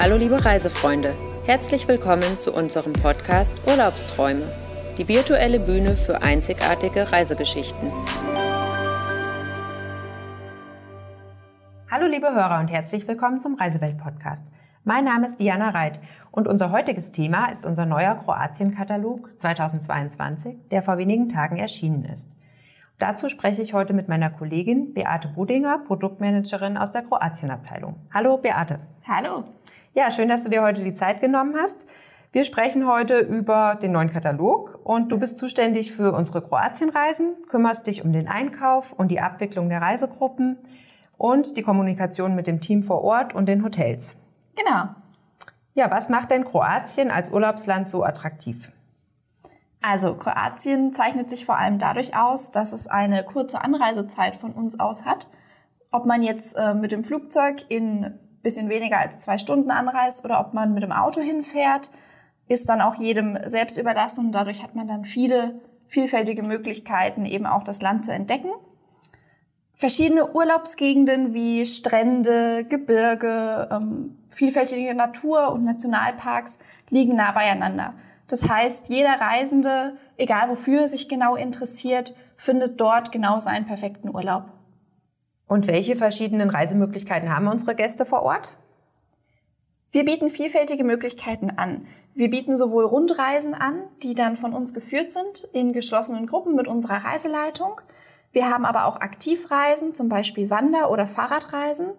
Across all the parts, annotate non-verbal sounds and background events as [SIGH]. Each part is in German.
Hallo liebe Reisefreunde, herzlich willkommen zu unserem Podcast Urlaubsträume, die virtuelle Bühne für einzigartige Reisegeschichten. Hallo liebe Hörer und herzlich willkommen zum Reisewelt-Podcast. Mein Name ist Diana Reit und unser heutiges Thema ist unser neuer Kroatien-Katalog 2022, der vor wenigen Tagen erschienen ist. Dazu spreche ich heute mit meiner Kollegin Beate Budinger, Produktmanagerin aus der Kroatien-Abteilung. Hallo Beate. Hallo. Ja, schön, dass du dir heute die Zeit genommen hast. Wir sprechen heute über den neuen Katalog und du bist zuständig für unsere Kroatienreisen, kümmerst dich um den Einkauf und die Abwicklung der Reisegruppen und die Kommunikation mit dem Team vor Ort und den Hotels. Genau. Ja, was macht denn Kroatien als Urlaubsland so attraktiv? Also Kroatien zeichnet sich vor allem dadurch aus, dass es eine kurze Anreisezeit von uns aus hat. Ob man jetzt äh, mit dem Flugzeug in bisschen weniger als zwei Stunden anreist oder ob man mit dem Auto hinfährt, ist dann auch jedem selbst überlassen und dadurch hat man dann viele vielfältige Möglichkeiten, eben auch das Land zu entdecken. Verschiedene Urlaubsgegenden wie Strände, Gebirge, ähm, vielfältige Natur und Nationalparks liegen nah beieinander. Das heißt, jeder Reisende, egal wofür er sich genau interessiert, findet dort genau seinen perfekten Urlaub. Und welche verschiedenen Reisemöglichkeiten haben unsere Gäste vor Ort? Wir bieten vielfältige Möglichkeiten an. Wir bieten sowohl Rundreisen an, die dann von uns geführt sind, in geschlossenen Gruppen mit unserer Reiseleitung. Wir haben aber auch Aktivreisen, zum Beispiel Wander- oder Fahrradreisen,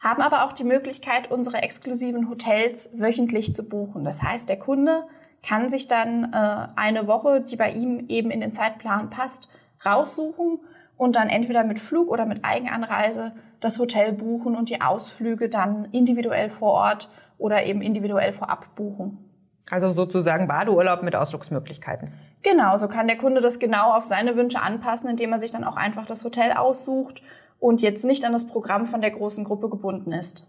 haben aber auch die Möglichkeit, unsere exklusiven Hotels wöchentlich zu buchen. Das heißt, der Kunde kann sich dann äh, eine Woche, die bei ihm eben in den Zeitplan passt, raussuchen und dann entweder mit Flug oder mit Eigenanreise das Hotel buchen und die Ausflüge dann individuell vor Ort oder eben individuell vorab buchen. Also sozusagen Badeurlaub mit Ausflugsmöglichkeiten. Genau, so kann der Kunde das genau auf seine Wünsche anpassen, indem er sich dann auch einfach das Hotel aussucht und jetzt nicht an das Programm von der großen Gruppe gebunden ist.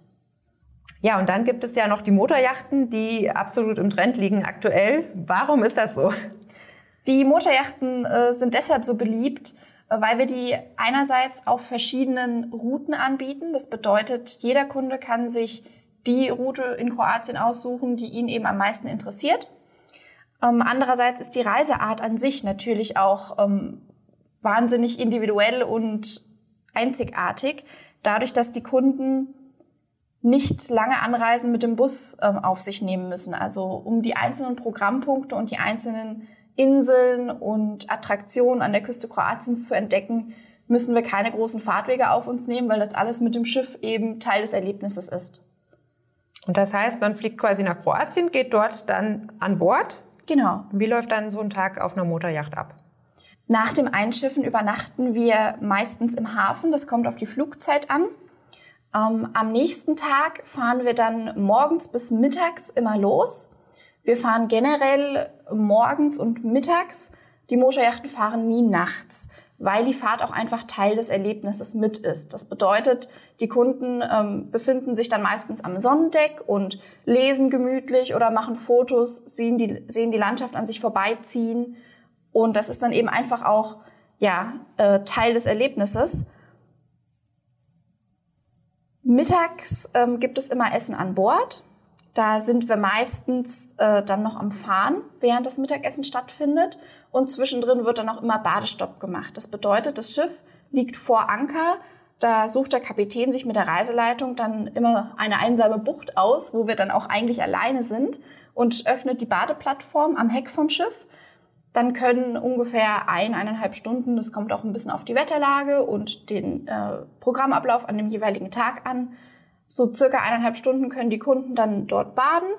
Ja, und dann gibt es ja noch die Motorjachten, die absolut im Trend liegen aktuell. Warum ist das so? Die Motorjachten äh, sind deshalb so beliebt, weil wir die einerseits auf verschiedenen Routen anbieten. Das bedeutet, jeder Kunde kann sich die Route in Kroatien aussuchen, die ihn eben am meisten interessiert. Ähm, andererseits ist die Reiseart an sich natürlich auch ähm, wahnsinnig individuell und einzigartig, dadurch, dass die Kunden nicht lange Anreisen mit dem Bus ähm, auf sich nehmen müssen. Also um die einzelnen Programmpunkte und die einzelnen Inseln und Attraktionen an der Küste Kroatiens zu entdecken, müssen wir keine großen Fahrtwege auf uns nehmen, weil das alles mit dem Schiff eben Teil des Erlebnisses ist. Und das heißt, man fliegt quasi nach Kroatien, geht dort dann an Bord? Genau. Wie läuft dann so ein Tag auf einer Motorjacht ab? Nach dem Einschiffen übernachten wir meistens im Hafen. Das kommt auf die Flugzeit an. Ähm, am nächsten Tag fahren wir dann morgens bis mittags immer los wir fahren generell morgens und mittags. Die Motorjachten fahren nie nachts, weil die Fahrt auch einfach Teil des Erlebnisses mit ist. Das bedeutet, die Kunden ähm, befinden sich dann meistens am Sonnendeck und lesen gemütlich oder machen Fotos, sehen die, sehen die Landschaft an sich vorbeiziehen. Und das ist dann eben einfach auch ja, äh, Teil des Erlebnisses. Mittags ähm, gibt es immer Essen an Bord. Da sind wir meistens äh, dann noch am Fahren, während das Mittagessen stattfindet. Und zwischendrin wird dann auch immer Badestopp gemacht. Das bedeutet, das Schiff liegt vor Anker. Da sucht der Kapitän sich mit der Reiseleitung dann immer eine einsame Bucht aus, wo wir dann auch eigentlich alleine sind und öffnet die Badeplattform am Heck vom Schiff. Dann können ungefähr ein, eineinhalb Stunden, das kommt auch ein bisschen auf die Wetterlage und den äh, Programmablauf an dem jeweiligen Tag an, so circa eineinhalb Stunden können die Kunden dann dort baden.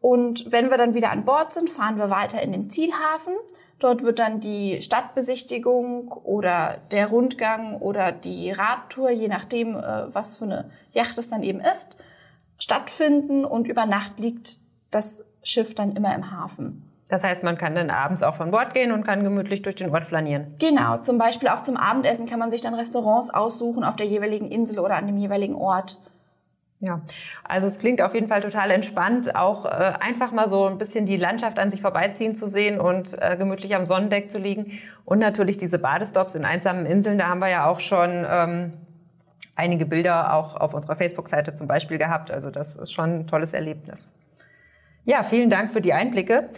Und wenn wir dann wieder an Bord sind, fahren wir weiter in den Zielhafen. Dort wird dann die Stadtbesichtigung oder der Rundgang oder die Radtour, je nachdem, äh, was für eine Yacht es dann eben ist, stattfinden. Und über Nacht liegt das Schiff dann immer im Hafen. Das heißt, man kann dann abends auch von Bord gehen und kann gemütlich durch den Ort flanieren. Genau, zum Beispiel auch zum Abendessen kann man sich dann Restaurants aussuchen auf der jeweiligen Insel oder an dem jeweiligen Ort. Ja, also es klingt auf jeden Fall total entspannt, auch äh, einfach mal so ein bisschen die Landschaft an sich vorbeiziehen zu sehen und äh, gemütlich am Sonnendeck zu liegen. Und natürlich diese Badestops in einsamen Inseln, da haben wir ja auch schon ähm, einige Bilder auch auf unserer Facebook-Seite zum Beispiel gehabt. Also das ist schon ein tolles Erlebnis. Ja, vielen Dank für die Einblicke.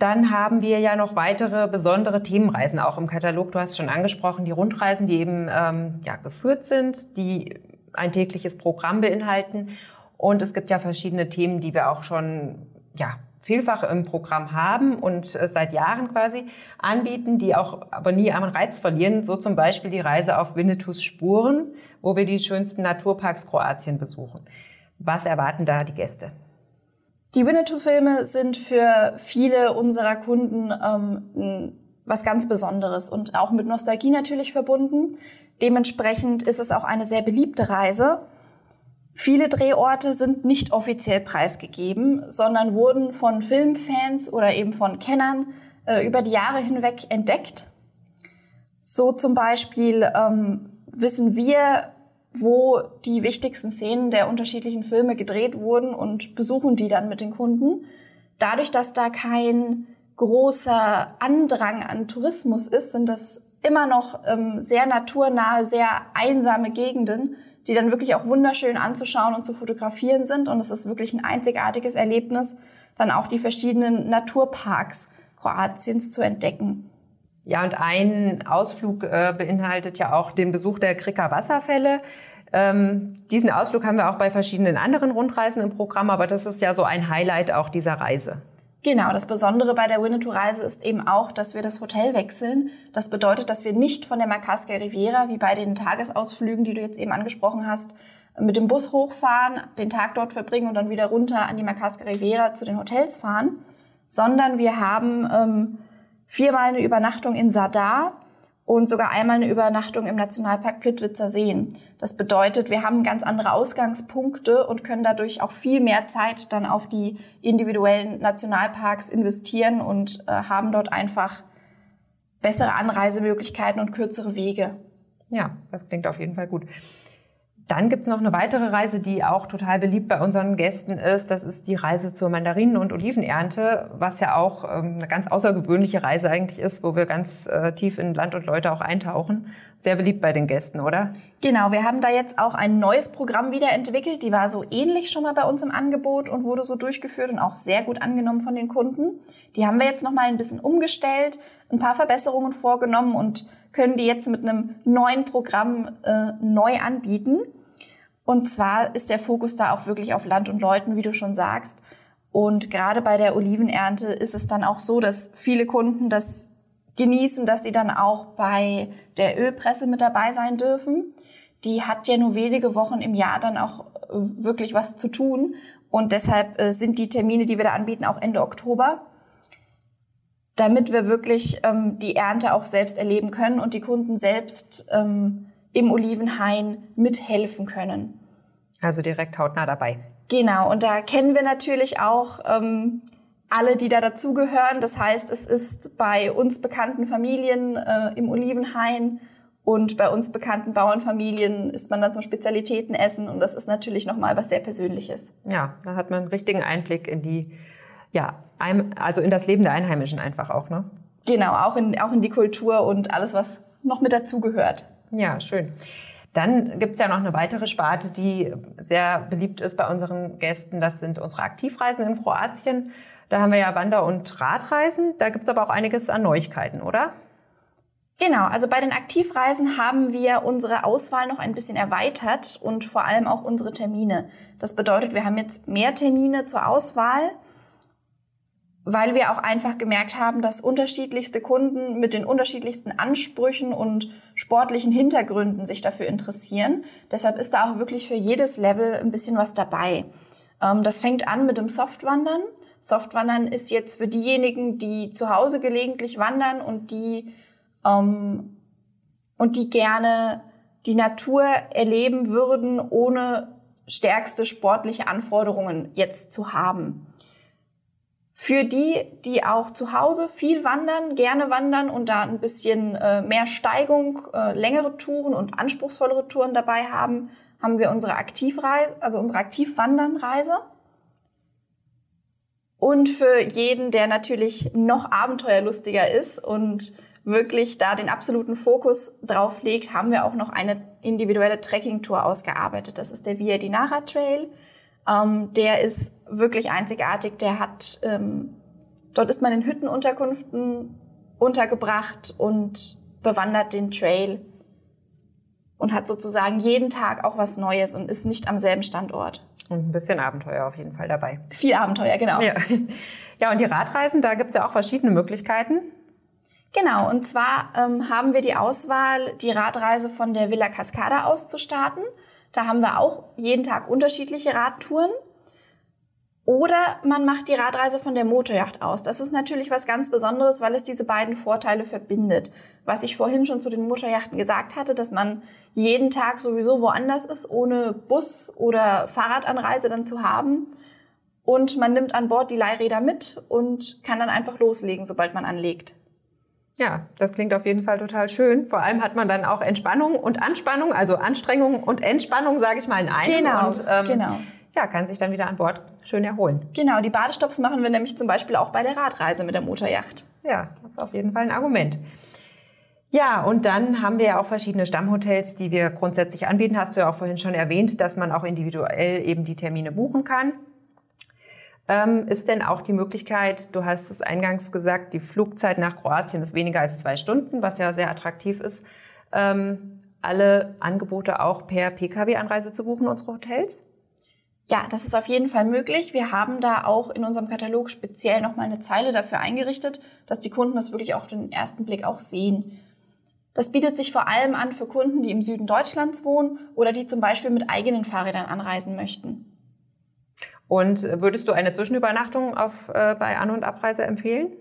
Dann haben wir ja noch weitere besondere Themenreisen auch im Katalog. Du hast schon angesprochen, die Rundreisen, die eben ähm, ja, geführt sind, die ein tägliches Programm beinhalten. Und es gibt ja verschiedene Themen, die wir auch schon ja, vielfach im Programm haben und äh, seit Jahren quasi anbieten, die auch aber nie am Reiz verlieren. So zum Beispiel die Reise auf Winnetous Spuren, wo wir die schönsten Naturparks Kroatien besuchen. Was erwarten da die Gäste? Die Winnetou-Filme sind für viele unserer Kunden ähm, was ganz Besonderes und auch mit Nostalgie natürlich verbunden. Dementsprechend ist es auch eine sehr beliebte Reise. Viele Drehorte sind nicht offiziell preisgegeben, sondern wurden von Filmfans oder eben von Kennern äh, über die Jahre hinweg entdeckt. So zum Beispiel ähm, wissen wir, wo die wichtigsten Szenen der unterschiedlichen Filme gedreht wurden und besuchen die dann mit den Kunden. Dadurch, dass da kein großer Andrang an Tourismus ist, sind das immer noch ähm, sehr naturnahe, sehr einsame Gegenden, die dann wirklich auch wunderschön anzuschauen und zu fotografieren sind. Und es ist wirklich ein einzigartiges Erlebnis, dann auch die verschiedenen Naturparks Kroatiens zu entdecken. Ja, und ein Ausflug äh, beinhaltet ja auch den Besuch der Kricker Wasserfälle. Ähm, diesen Ausflug haben wir auch bei verschiedenen anderen Rundreisen im Programm, aber das ist ja so ein Highlight auch dieser Reise. Genau, das Besondere bei der Winnetou-Reise ist eben auch, dass wir das Hotel wechseln. Das bedeutet, dass wir nicht von der Macaska Riviera, wie bei den Tagesausflügen, die du jetzt eben angesprochen hast, mit dem Bus hochfahren, den Tag dort verbringen und dann wieder runter an die Macaska Riviera zu den Hotels fahren, sondern wir haben ähm, viermal eine Übernachtung in Sadar und sogar einmal eine Übernachtung im Nationalpark Plitwitzer Seen. Das bedeutet, wir haben ganz andere Ausgangspunkte und können dadurch auch viel mehr Zeit dann auf die individuellen Nationalparks investieren und äh, haben dort einfach bessere Anreisemöglichkeiten und kürzere Wege. Ja, das klingt auf jeden Fall gut. Dann gibt's noch eine weitere Reise, die auch total beliebt bei unseren Gästen ist. Das ist die Reise zur Mandarinen- und Olivenernte, was ja auch ähm, eine ganz außergewöhnliche Reise eigentlich ist, wo wir ganz äh, tief in Land und Leute auch eintauchen. Sehr beliebt bei den Gästen, oder? Genau, wir haben da jetzt auch ein neues Programm wieder entwickelt. Die war so ähnlich schon mal bei uns im Angebot und wurde so durchgeführt und auch sehr gut angenommen von den Kunden. Die haben wir jetzt noch mal ein bisschen umgestellt, ein paar Verbesserungen vorgenommen und können die jetzt mit einem neuen Programm äh, neu anbieten. Und zwar ist der Fokus da auch wirklich auf Land und Leuten, wie du schon sagst. Und gerade bei der Olivenernte ist es dann auch so, dass viele Kunden das genießen, dass sie dann auch bei der Ölpresse mit dabei sein dürfen. Die hat ja nur wenige Wochen im Jahr dann auch äh, wirklich was zu tun. Und deshalb äh, sind die Termine, die wir da anbieten, auch Ende Oktober, damit wir wirklich ähm, die Ernte auch selbst erleben können und die Kunden selbst ähm, im Olivenhain mithelfen können. Also direkt hautnah dabei. Genau, und da kennen wir natürlich auch ähm, alle, die da dazugehören. Das heißt, es ist bei uns bekannten Familien äh, im Olivenhain und bei uns bekannten Bauernfamilien isst man dann zum Spezialitäten essen und das ist natürlich nochmal was sehr Persönliches. Ja, da hat man einen richtigen Einblick in die, ja, also in das Leben der Einheimischen einfach auch, ne? Genau, auch in, auch in die Kultur und alles, was noch mit dazugehört. Ja, schön. Dann gibt's ja noch eine weitere Sparte, die sehr beliebt ist bei unseren Gästen. Das sind unsere Aktivreisen in Kroatien. Da haben wir ja Wander- und Radreisen. Da gibt's aber auch einiges an Neuigkeiten, oder? Genau, also bei den Aktivreisen haben wir unsere Auswahl noch ein bisschen erweitert und vor allem auch unsere Termine. Das bedeutet, wir haben jetzt mehr Termine zur Auswahl weil wir auch einfach gemerkt haben, dass unterschiedlichste Kunden mit den unterschiedlichsten Ansprüchen und sportlichen Hintergründen sich dafür interessieren. Deshalb ist da auch wirklich für jedes Level ein bisschen was dabei. Ähm, das fängt an mit dem Softwandern. Softwandern ist jetzt für diejenigen, die zu Hause gelegentlich wandern und die ähm, und die gerne die Natur erleben würden, ohne stärkste sportliche Anforderungen jetzt zu haben. Für die, die auch zu Hause viel wandern, gerne wandern und da ein bisschen äh, mehr Steigung, äh, längere Touren und anspruchsvollere Touren dabei haben, haben wir unsere Aktivreise, also unsere Aktivwandernreise. Und für jeden, der natürlich noch abenteuerlustiger ist und wirklich da den absoluten Fokus drauf legt, haben wir auch noch eine individuelle Trekking-Tour ausgearbeitet. Das ist der Via Dinara Trail. Ähm, der ist wirklich einzigartig. Der hat, ähm, dort ist man in Hüttenunterkünften untergebracht und bewandert den Trail und hat sozusagen jeden Tag auch was Neues und ist nicht am selben Standort. Und ein bisschen Abenteuer auf jeden Fall dabei. Viel Abenteuer, genau. Ja, [LAUGHS] ja und die Radreisen, da gibt's ja auch verschiedene Möglichkeiten. Genau, und zwar ähm, haben wir die Auswahl, die Radreise von der Villa Cascada aus zu starten. Da haben wir auch jeden Tag unterschiedliche Radtouren. Oder man macht die Radreise von der Motorjacht aus. Das ist natürlich was ganz Besonderes, weil es diese beiden Vorteile verbindet. Was ich vorhin schon zu den Motorjachten gesagt hatte, dass man jeden Tag sowieso woanders ist, ohne Bus oder Fahrradanreise dann zu haben. Und man nimmt an Bord die Leihräder mit und kann dann einfach loslegen, sobald man anlegt. Ja, das klingt auf jeden Fall total schön. Vor allem hat man dann auch Entspannung und Anspannung, also Anstrengung und Entspannung, sage ich mal, in einem. Genau, und, ähm, genau ja, kann sich dann wieder an Bord schön erholen. Genau, die Badestopps machen wir nämlich zum Beispiel auch bei der Radreise mit der Motorjacht. Ja, das ist auf jeden Fall ein Argument. Ja, und dann haben wir ja auch verschiedene Stammhotels, die wir grundsätzlich anbieten. Hast du ja auch vorhin schon erwähnt, dass man auch individuell eben die Termine buchen kann. Ähm, ist denn auch die Möglichkeit, du hast es eingangs gesagt, die Flugzeit nach Kroatien ist weniger als zwei Stunden, was ja sehr attraktiv ist, ähm, alle Angebote auch per Pkw-Anreise zu buchen, unsere Hotels? Ja, das ist auf jeden Fall möglich. Wir haben da auch in unserem Katalog speziell nochmal eine Zeile dafür eingerichtet, dass die Kunden das wirklich auch den ersten Blick auch sehen. Das bietet sich vor allem an für Kunden, die im Süden Deutschlands wohnen oder die zum Beispiel mit eigenen Fahrrädern anreisen möchten. Und würdest du eine Zwischenübernachtung auf, äh, bei An- und Abreise empfehlen?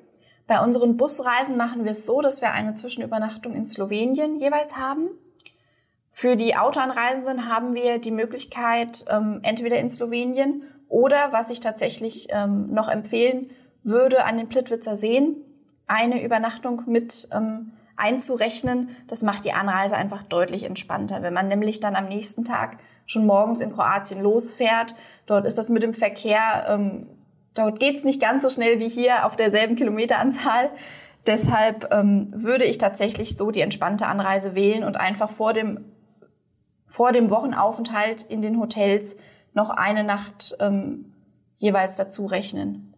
Bei unseren Busreisen machen wir es so, dass wir eine Zwischenübernachtung in Slowenien jeweils haben. Für die Autoanreisenden haben wir die Möglichkeit, ähm, entweder in Slowenien oder, was ich tatsächlich ähm, noch empfehlen würde, an den Plitwitzer Seen eine Übernachtung mit ähm, einzurechnen. Das macht die Anreise einfach deutlich entspannter. Wenn man nämlich dann am nächsten Tag schon morgens in Kroatien losfährt, dort ist das mit dem Verkehr, ähm, dort geht's nicht ganz so schnell wie hier auf derselben Kilometeranzahl. Deshalb ähm, würde ich tatsächlich so die entspannte Anreise wählen und einfach vor dem vor dem Wochenaufenthalt in den Hotels noch eine Nacht ähm, jeweils dazu rechnen.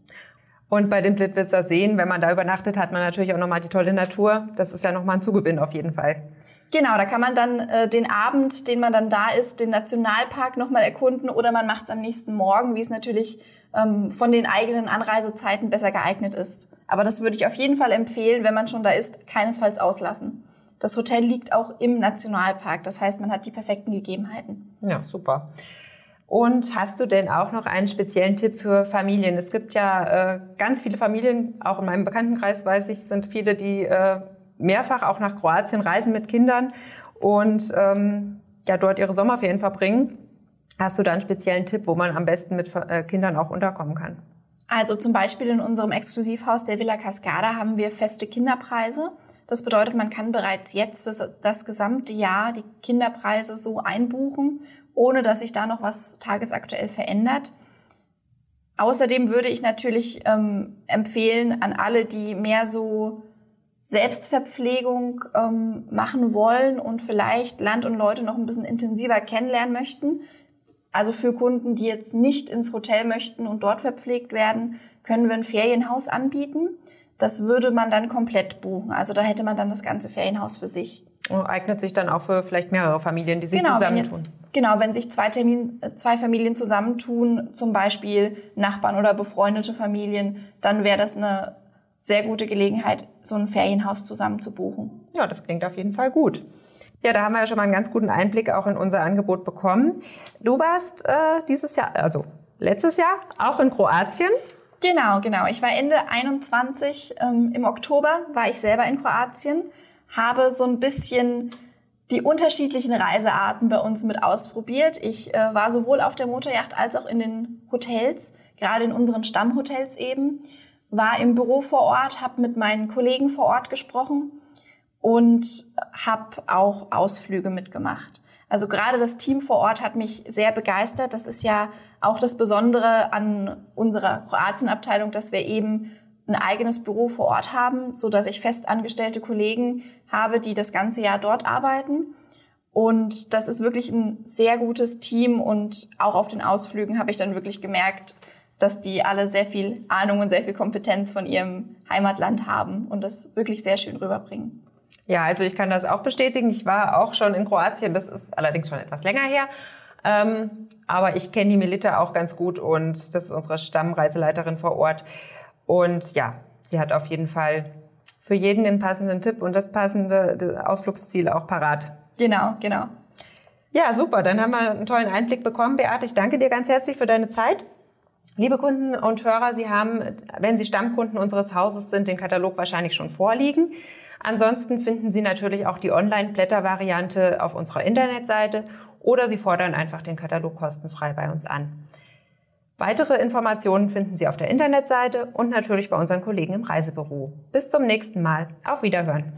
Und bei den Blitwitzer Seen, wenn man da übernachtet, hat man natürlich auch nochmal die tolle Natur. Das ist ja nochmal ein Zugewinn auf jeden Fall. Genau, da kann man dann äh, den Abend, den man dann da ist, den Nationalpark nochmal erkunden oder man macht es am nächsten Morgen, wie es natürlich ähm, von den eigenen Anreisezeiten besser geeignet ist. Aber das würde ich auf jeden Fall empfehlen, wenn man schon da ist, keinesfalls auslassen. Das Hotel liegt auch im Nationalpark. Das heißt, man hat die perfekten Gegebenheiten. Ja, super. Und hast du denn auch noch einen speziellen Tipp für Familien? Es gibt ja äh, ganz viele Familien, auch in meinem Bekanntenkreis weiß ich, sind viele, die äh, mehrfach auch nach Kroatien reisen mit Kindern und ähm, ja dort ihre Sommerferien verbringen. Hast du da einen speziellen Tipp, wo man am besten mit äh, Kindern auch unterkommen kann? Also zum Beispiel in unserem Exklusivhaus der Villa Cascada haben wir feste Kinderpreise. Das bedeutet, man kann bereits jetzt für das gesamte Jahr die Kinderpreise so einbuchen, ohne dass sich da noch was tagesaktuell verändert. Außerdem würde ich natürlich ähm, empfehlen an alle, die mehr so Selbstverpflegung ähm, machen wollen und vielleicht Land und Leute noch ein bisschen intensiver kennenlernen möchten. Also für Kunden, die jetzt nicht ins Hotel möchten und dort verpflegt werden, können wir ein Ferienhaus anbieten. Das würde man dann komplett buchen. Also da hätte man dann das ganze Ferienhaus für sich. Und eignet sich dann auch für vielleicht mehrere Familien, die sich genau, zusammentun. Wenn jetzt, genau, wenn sich zwei, Termin, äh, zwei Familien zusammentun, zum Beispiel Nachbarn oder befreundete Familien, dann wäre das eine sehr gute Gelegenheit, so ein Ferienhaus zusammen zu buchen. Ja, das klingt auf jeden Fall gut. Ja, da haben wir ja schon mal einen ganz guten Einblick auch in unser Angebot bekommen. Du warst äh, dieses Jahr, also letztes Jahr, auch in Kroatien. Genau, genau. Ich war Ende 21 ähm, im Oktober, war ich selber in Kroatien, habe so ein bisschen die unterschiedlichen Reisearten bei uns mit ausprobiert. Ich äh, war sowohl auf der Motorjacht als auch in den Hotels, gerade in unseren Stammhotels eben, war im Büro vor Ort, habe mit meinen Kollegen vor Ort gesprochen und habe auch Ausflüge mitgemacht. Also gerade das Team vor Ort hat mich sehr begeistert. Das ist ja auch das Besondere an unserer Kroatien-Abteilung, dass wir eben ein eigenes Büro vor Ort haben, so dass ich festangestellte Kollegen habe, die das ganze Jahr dort arbeiten. Und das ist wirklich ein sehr gutes Team und auch auf den Ausflügen habe ich dann wirklich gemerkt, dass die alle sehr viel Ahnung und sehr viel Kompetenz von ihrem Heimatland haben und das wirklich sehr schön rüberbringen. Ja, also ich kann das auch bestätigen. Ich war auch schon in Kroatien, das ist allerdings schon etwas länger her. Ähm, aber ich kenne die Melita auch ganz gut und das ist unsere Stammreiseleiterin vor Ort. Und ja, sie hat auf jeden Fall für jeden den passenden Tipp und das passende Ausflugsziel auch parat. Genau, genau. Ja, super. Dann haben wir einen tollen Einblick bekommen. Beate, ich danke dir ganz herzlich für deine Zeit. Liebe Kunden und Hörer, Sie haben, wenn Sie Stammkunden unseres Hauses sind, den Katalog wahrscheinlich schon vorliegen. Ansonsten finden Sie natürlich auch die Online-Blätter-Variante auf unserer Internetseite oder Sie fordern einfach den Katalog kostenfrei bei uns an. Weitere Informationen finden Sie auf der Internetseite und natürlich bei unseren Kollegen im Reisebüro. Bis zum nächsten Mal. Auf Wiederhören.